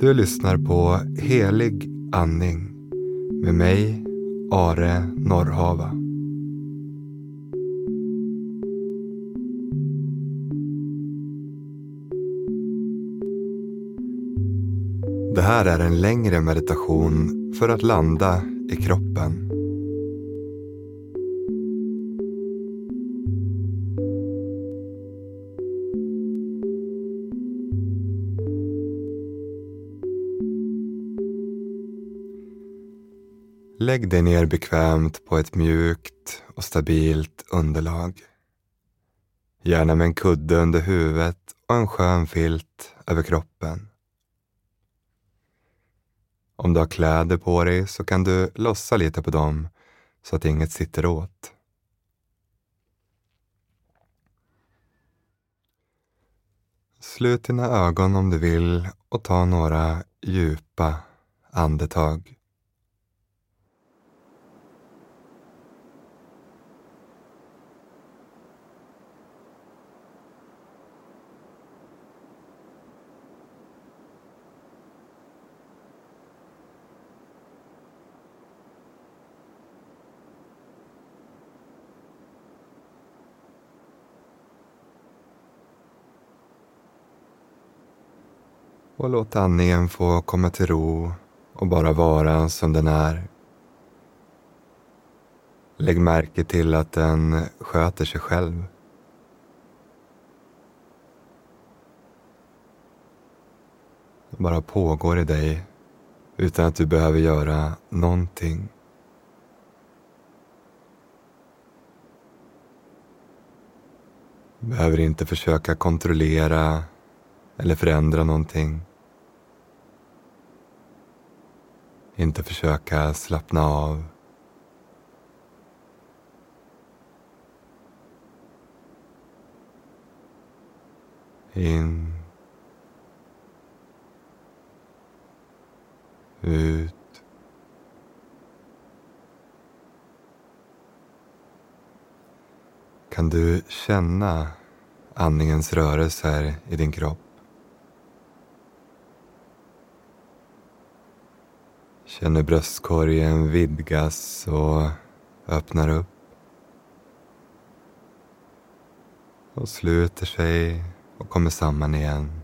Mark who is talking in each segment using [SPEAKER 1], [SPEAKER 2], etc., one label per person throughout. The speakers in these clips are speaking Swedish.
[SPEAKER 1] Du lyssnar på Helig andning med mig, Are Norrhava. Det här är en längre meditation för att landa i kroppen. Lägg dig ner bekvämt på ett mjukt och stabilt underlag. Gärna med en kudde under huvudet och en skön filt över kroppen. Om du har kläder på dig så kan du lossa lite på dem så att inget sitter åt. Slut dina ögon om du vill och ta några djupa andetag. Och låt andningen få komma till ro och bara vara som den är. Lägg märke till att den sköter sig själv. Den bara pågår i dig utan att du behöver göra någonting. Du behöver inte försöka kontrollera eller förändra någonting. Inte försöka slappna av. In. Ut. Kan du känna andningens rörelser i din kropp? Känner bröstkorgen vidgas och öppnar upp. Och sluter sig och kommer samman igen.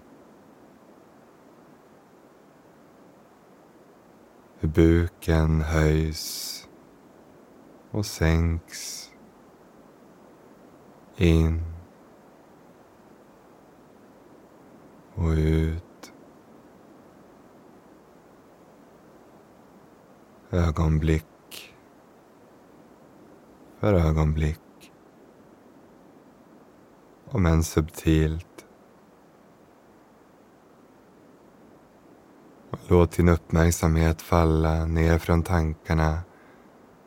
[SPEAKER 1] Hur buken höjs och sänks. In och ut. Ögonblick för ögonblick. Om än subtilt. Låt din uppmärksamhet falla ner från tankarna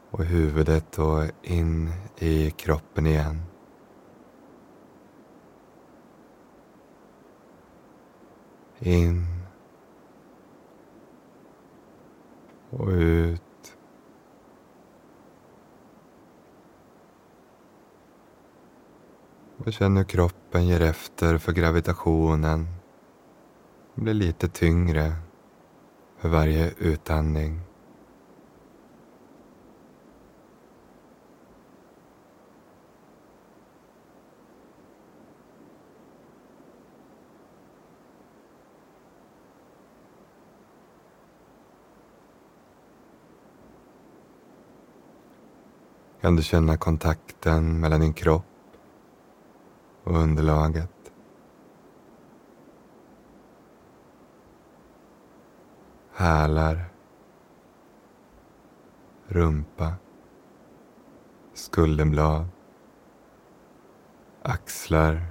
[SPEAKER 1] och huvudet och in i kroppen igen. In och ut. Och känn hur kroppen ger efter för gravitationen. blir lite tyngre för varje utandning. Kan du känna kontakten mellan din kropp och underlaget. Hälar, rumpa, skulderblad, axlar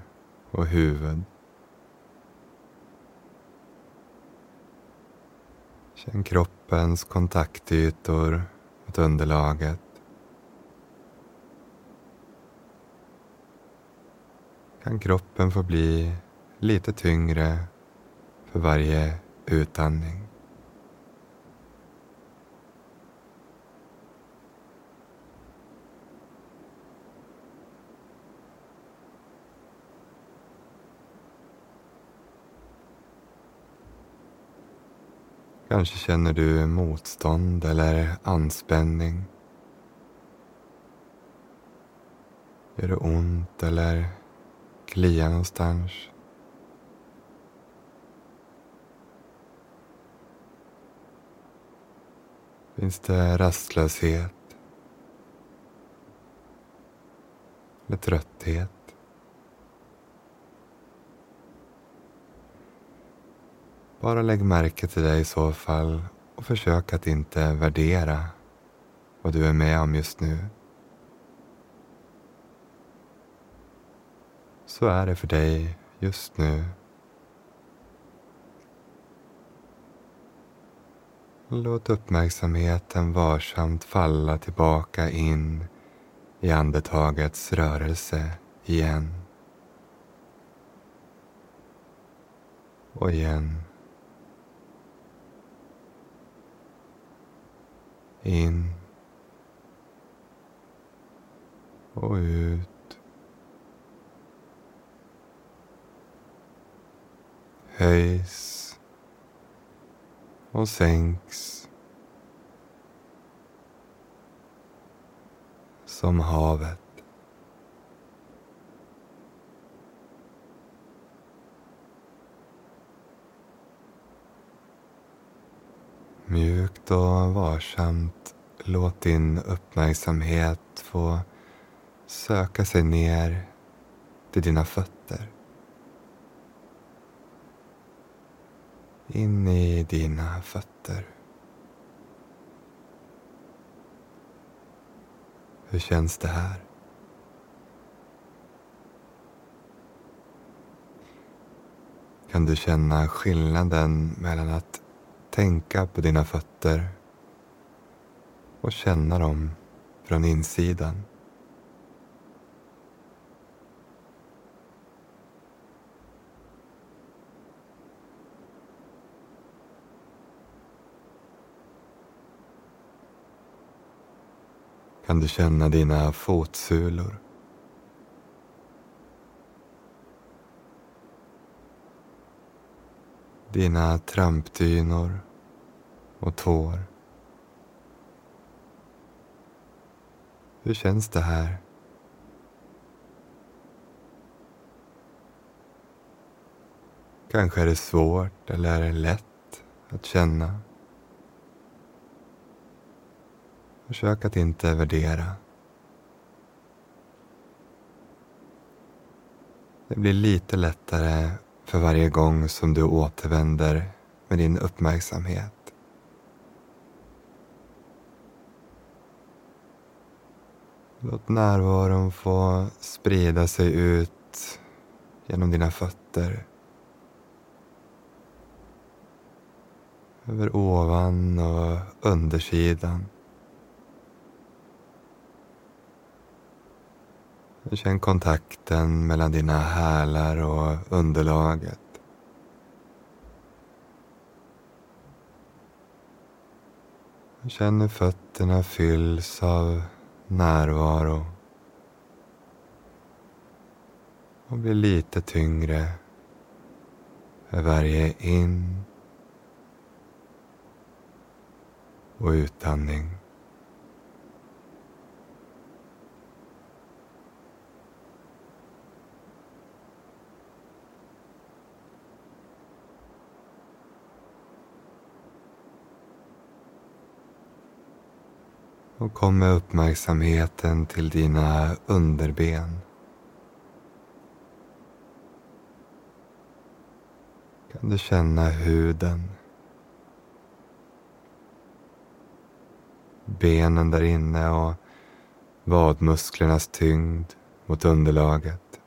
[SPEAKER 1] och huvud. Känn kroppens kontaktytor mot underlaget. Kan kroppen få bli lite tyngre för varje utandning. Kanske känner du motstånd eller anspänning. Gör det ont eller Klia någonstans? Finns det rastlöshet? Eller trötthet? Bara lägg märke till det i så fall och försök att inte värdera vad du är med om just nu. Så är det för dig just nu. Låt uppmärksamheten varsamt falla tillbaka in i andetagets rörelse igen. Och igen. In och ut. Höjs och sänks som havet. Mjukt och varsamt låt din uppmärksamhet få söka sig ner till dina fötter. In i dina fötter. Hur känns det här? Kan du känna skillnaden mellan att tänka på dina fötter och känna dem från insidan. Kan du känna dina fotsulor? dina trampdynor och tår. Hur känns det här? Kanske är det svårt eller lätt att känna. Försök att inte värdera. Det blir lite lättare för varje gång som du återvänder med din uppmärksamhet. Låt närvaron få sprida sig ut genom dina fötter. Över ovan och undersidan. Känn kontakten mellan dina hälar och underlaget. Känn hur fötterna fylls av närvaro och blir lite tyngre för varje in och utandning. Och kom med uppmärksamheten till dina underben. Kan du känna huden? Benen där inne och vadmusklernas tyngd mot underlaget.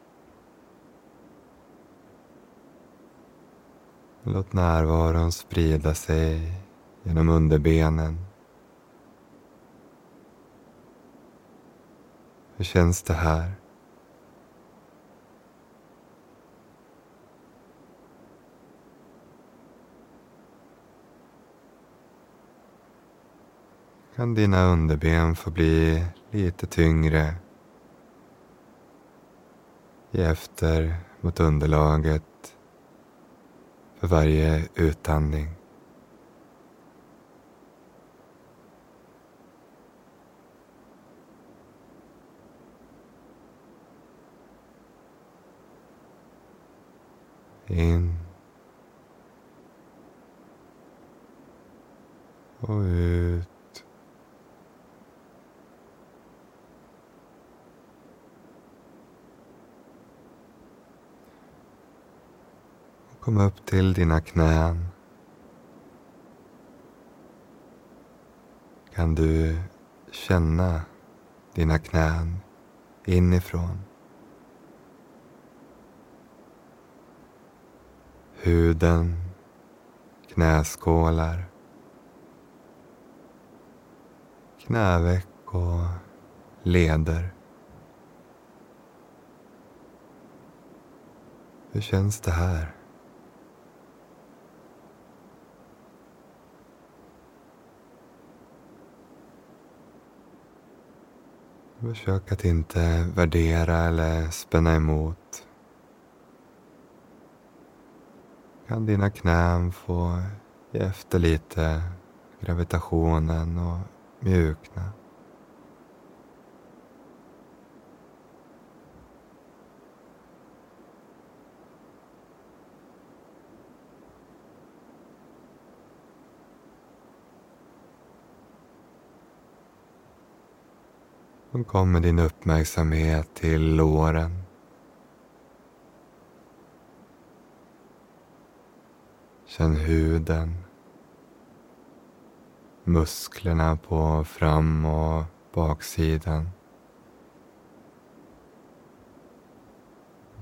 [SPEAKER 1] Låt närvaron sprida sig genom underbenen Hur känns det här? kan dina underben få bli lite tyngre. Ge efter mot underlaget för varje utandning. In. Och ut. Kom upp till dina knän. Kan du känna dina knän inifrån. Huden, knäskålar, knäveck och leder. Hur känns det här? Försök att inte värdera eller spänna emot. Kan dina knän få ge efter lite gravitationen och mjukna. Då kommer din uppmärksamhet till låren. Känn huden. Musklerna på fram och baksidan.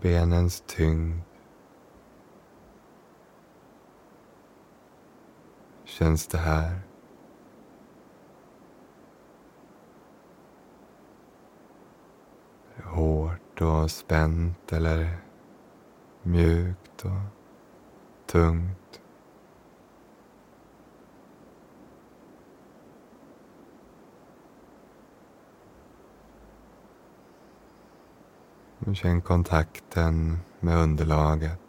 [SPEAKER 1] Benens tyngd. Känns det här? hårt och spänt eller mjukt och tungt. Känn kontakten med underlaget.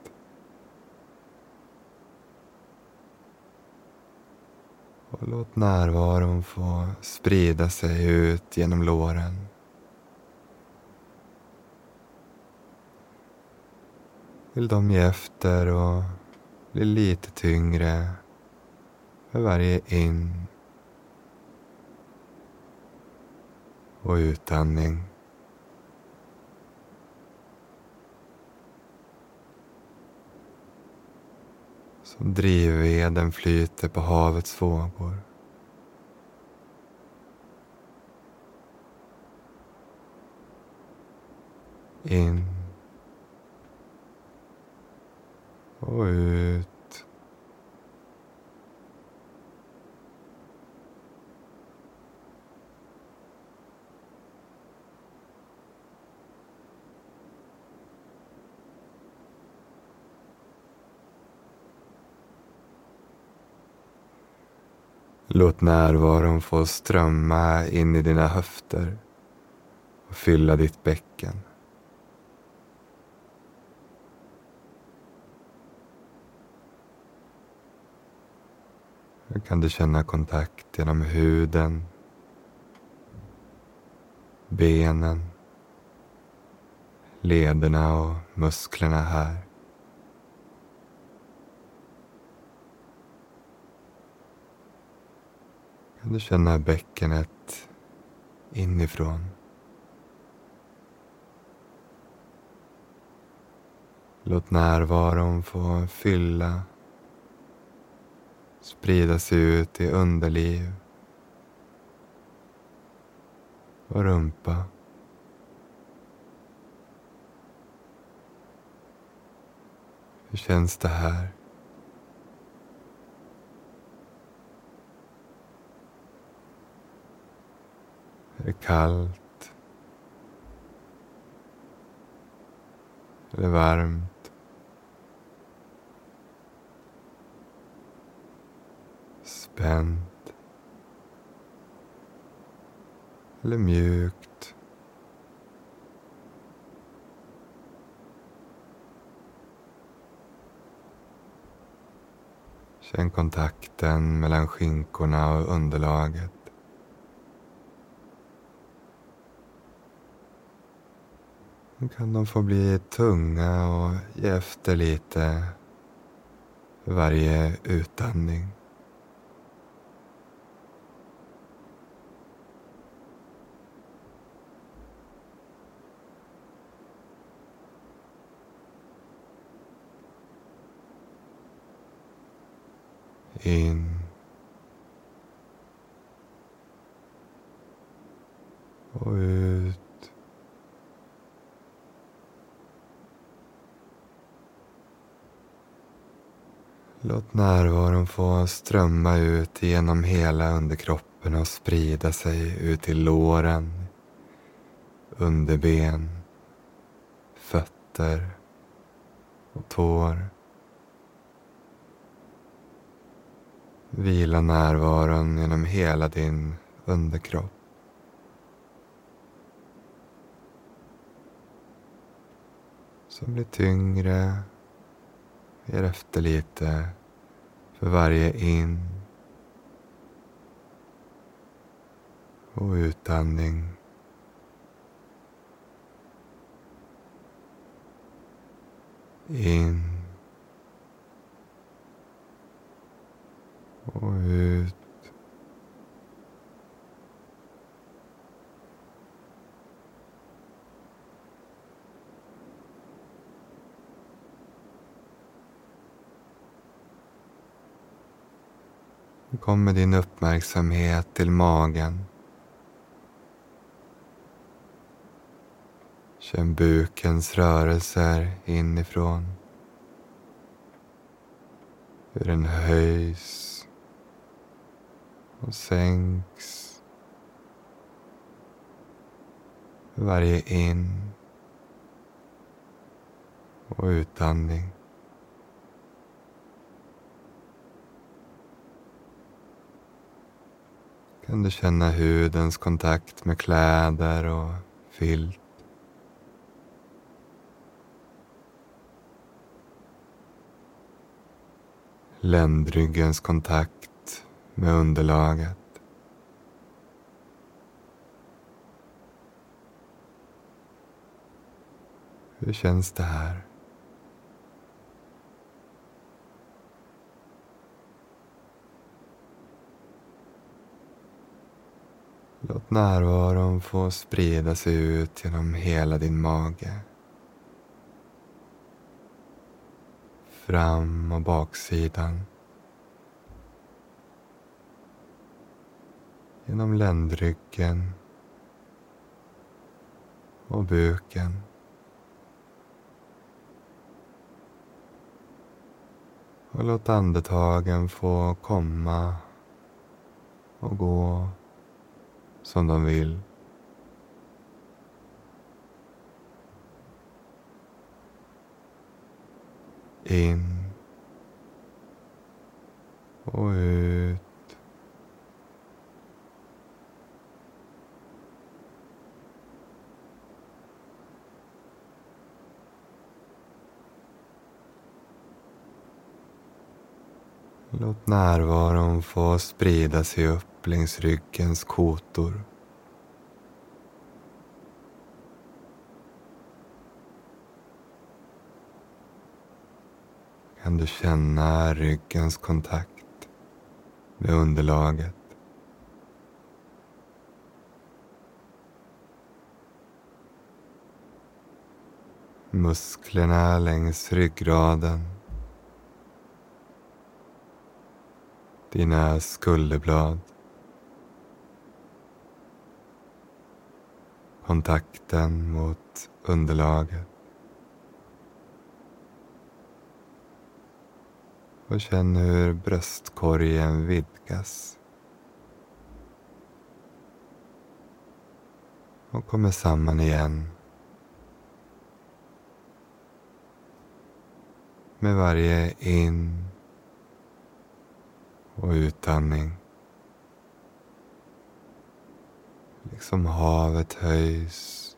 [SPEAKER 1] Och låt närvaron få sprida sig ut genom låren. vill de ge efter och bli lite tyngre för varje in och utandning. Som drivveden flyter på havets vågor. In och ut. Låt närvaron få strömma in i dina höfter och fylla ditt bäcken. Nu kan du känna kontakt genom huden, benen, lederna och musklerna här. Kan du känna bäckenet inifrån. Låt närvaron få fylla sprida sig ut i underliv och rumpa. Hur känns det här? Är kallt? Eller varmt? spänt eller mjukt. Känn kontakten mellan skinkorna och underlaget. Då kan de få bli tunga och ge efter lite varje utandning. In. Och ut. Låt närvaron få strömma ut genom hela underkroppen och sprida sig ut till låren, underben, fötter och tår. Vila närvaron genom hela din underkropp. Som blir tyngre, ger efter lite för varje in och utandning. In och ut. Kommer din uppmärksamhet till magen. Känn bukens rörelser inifrån. Hur den höjs och sänks. Varje in och utandning. Kan du känna hudens kontakt med kläder och filt. Ländryggens kontakt med underlaget. Hur känns det här? Låt närvaron få sprida sig ut genom hela din mage. Fram och baksidan. genom ländryggen och buken. Och låt andetagen få komma och gå som de vill. In och ut. Låt närvaron få sprida sig upp längs ryggens kotor. Kan du känna ryggens kontakt med underlaget. Musklerna längs ryggraden dina skulderblad. Kontakten mot underlaget. Och känn hur bröstkorgen vidgas. Och kommer samman igen. Med varje in och utandning. Liksom havet höjs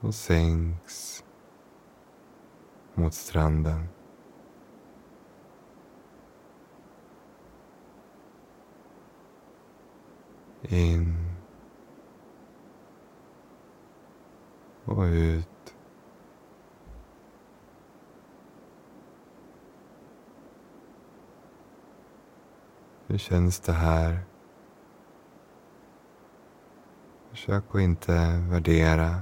[SPEAKER 1] och sänks mot stranden. In och ut. Hur känns det här? Försök att inte värdera.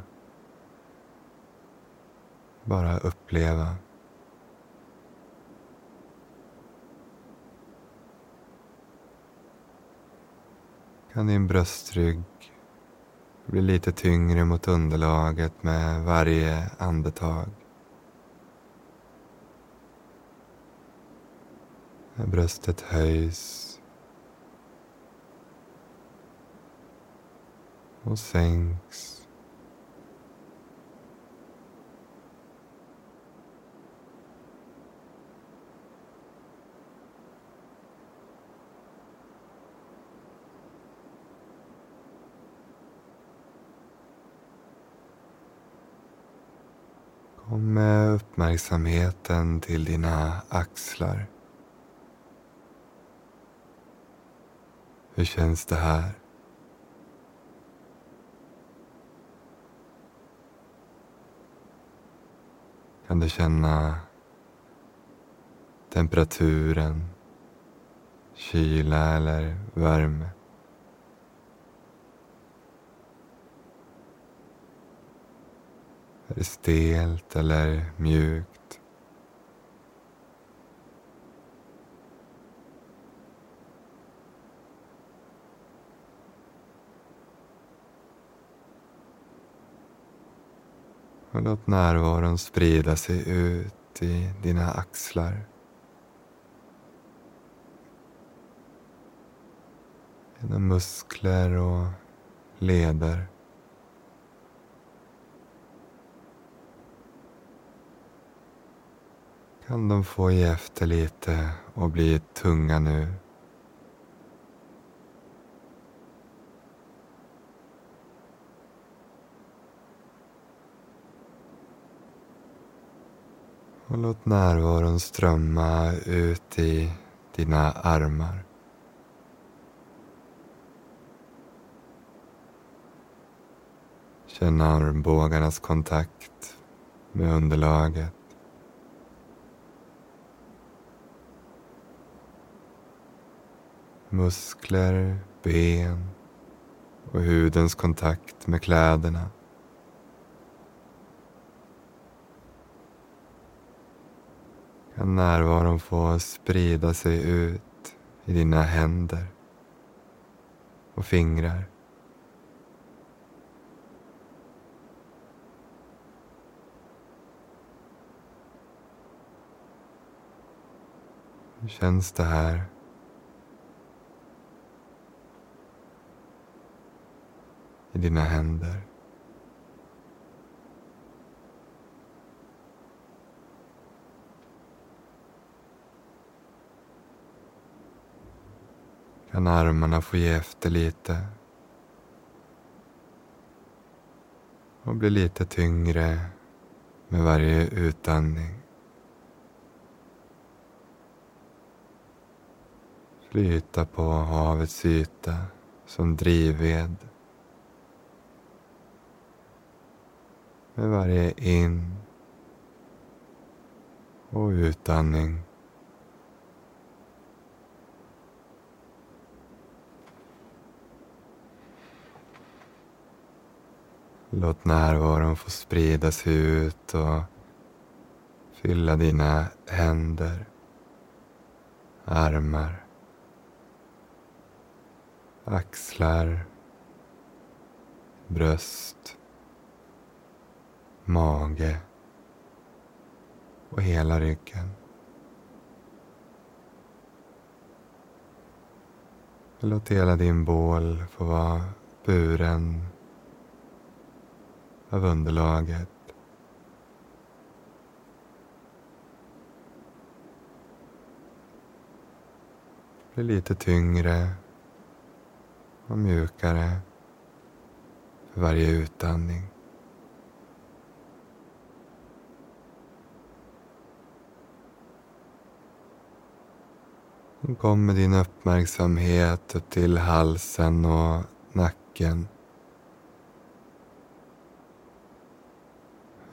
[SPEAKER 1] Bara uppleva. Kan din bröstrygg bli lite tyngre mot underlaget med varje andetag. Bröstet höjs och sänks. Kom med uppmärksamheten till dina axlar. Hur känns det här? Kan du känna temperaturen, kyla eller värme. Är det stelt eller mjukt? Och låt närvaron sprida sig ut i dina axlar. Dina muskler och leder. Kan de få ge efter lite och bli tunga nu? Och låt närvaron strömma ut i dina armar. Känn armbågarnas kontakt med underlaget. Muskler, ben och hudens kontakt med kläderna. Kan närvaron få sprida sig ut i dina händer och fingrar. Hur känns det här? I dina händer. Kan armarna få ge efter lite och bli lite tyngre med varje utandning. Flyta på havets yta som drivved. Med varje in och utandning Låt närvaron få sprida sig ut och fylla dina händer, armar, axlar, bröst, mage och hela ryggen. Låt hela din bål få vara buren av underlaget. Blir lite tyngre och mjukare för varje utandning. Kom med din uppmärksamhet upp till halsen och nacken.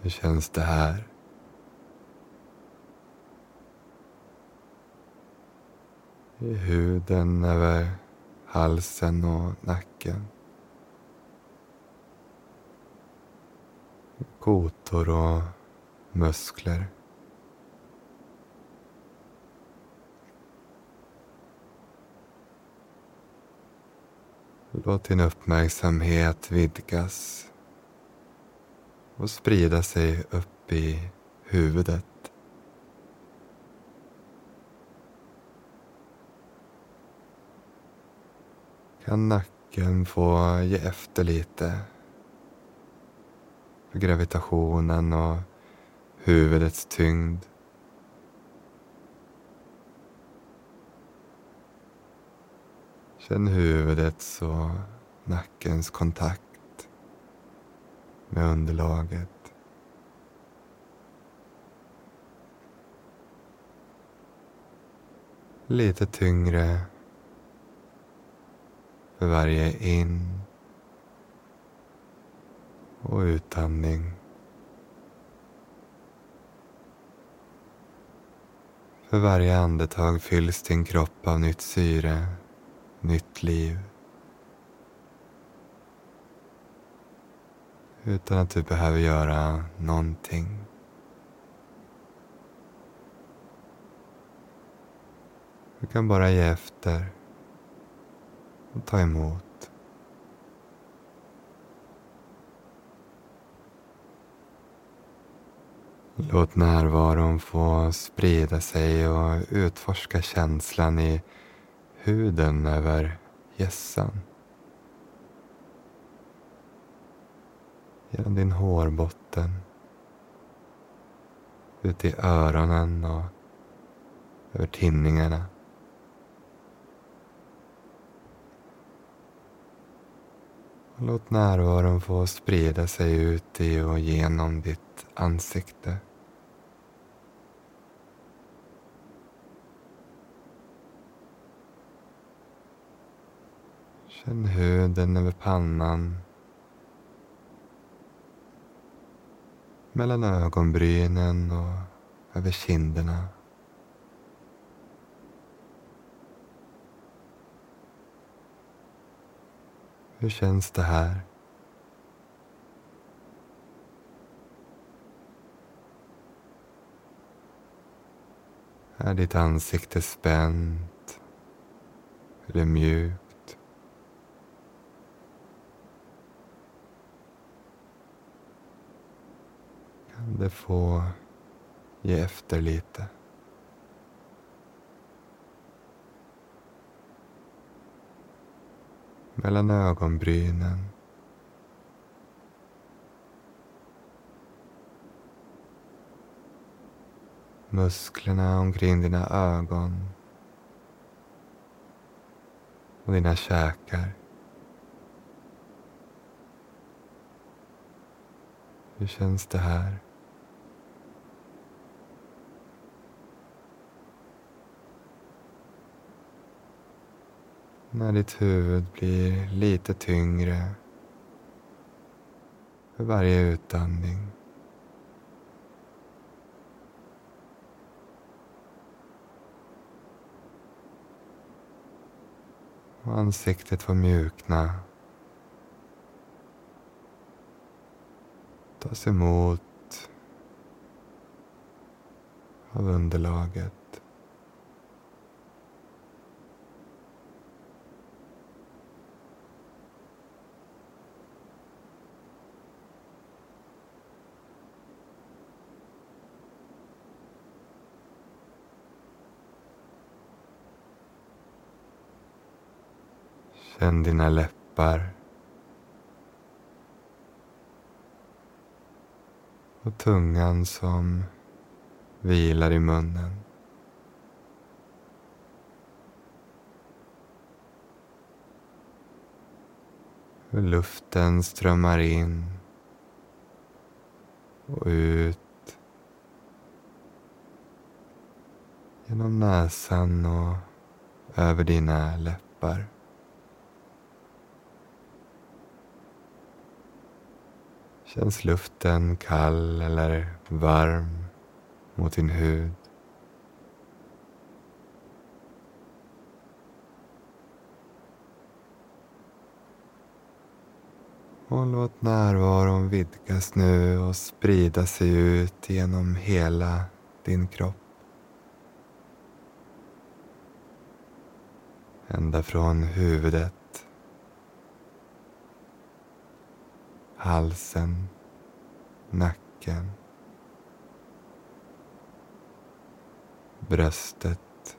[SPEAKER 1] Hur känns det här? I huden över halsen och nacken. Kotor och muskler. Låt din uppmärksamhet vidgas och sprida sig upp i huvudet. Kan nacken få ge efter lite för gravitationen och huvudets tyngd. Känn huvudets och nackens kontakt med underlaget. Lite tyngre för varje in och utandning. För varje andetag fylls din kropp av nytt syre nytt liv. Utan att du behöver göra någonting. Du kan bara ge efter och ta emot. Låt närvaron få sprida sig och utforska känslan i huden över gässan. Genom din hårbotten. Ut i öronen och över tinningarna. låt närvaron få sprida sig ut i och genom ditt ansikte. Känn huden över pannan. Mellan ögonbrynen och över kinderna. Hur känns det här? Är ditt ansikte spänt eller mjukt? Det få ge efter lite. Mellan ögonbrynen. Musklerna omkring dina ögon. Och dina käkar. Hur känns det här? När ditt huvud blir lite tyngre för varje utandning. Och ansiktet får mjukna. Tas emot av underlaget. Känn dina läppar. Och tungan som vilar i munnen. Hur luften strömmar in och ut genom näsan och över dina läppar. Känns luften kall eller varm mot din hud? Och låt närvaron vidgas nu och sprida sig ut genom hela din kropp. Ända från huvudet, halsen, nacken, bröstet,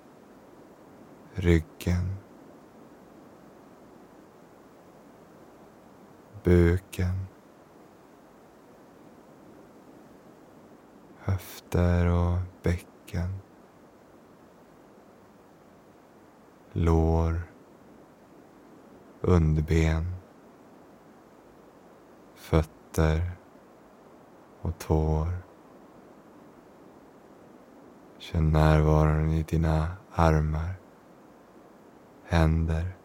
[SPEAKER 1] ryggen, buken, höfter och bäcken, lår, underben, fötter och tår. Känn närvaron i dina armar, händer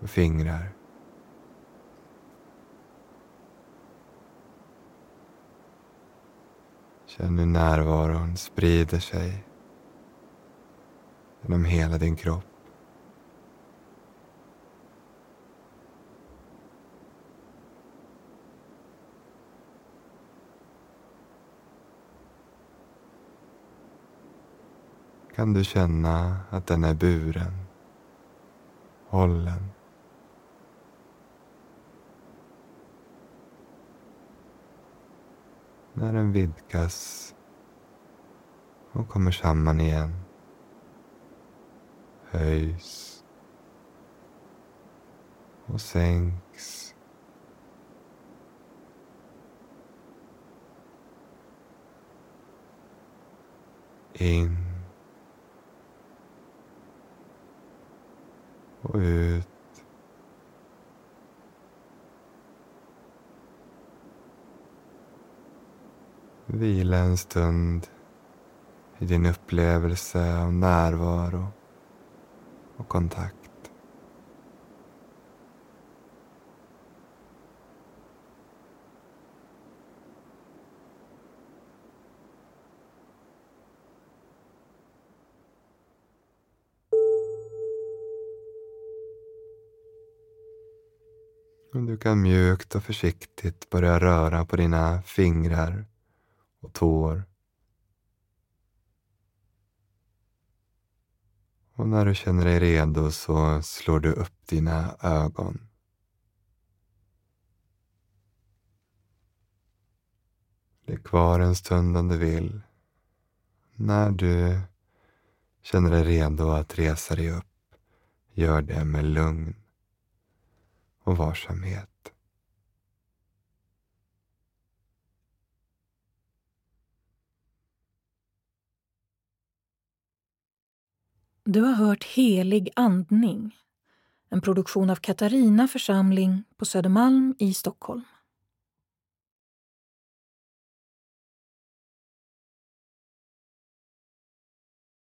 [SPEAKER 1] och fingrar. Känn hur närvaron sprider sig genom hela din kropp. Kan du känna att den är buren, hållen. När den vidgas och kommer samman igen höjs och sänks. In och ut. Vila en stund i din upplevelse av närvaro och kontakt. Och du kan mjukt och försiktigt börja röra på dina fingrar och tår. Och när du känner dig redo så slår du upp dina ögon. Ligg kvar en stund om du vill. När du känner dig redo att resa dig upp, gör det med lugn och varsamhet.
[SPEAKER 2] Du har hört Helig andning, en produktion av Katarina församling på Södermalm i Stockholm.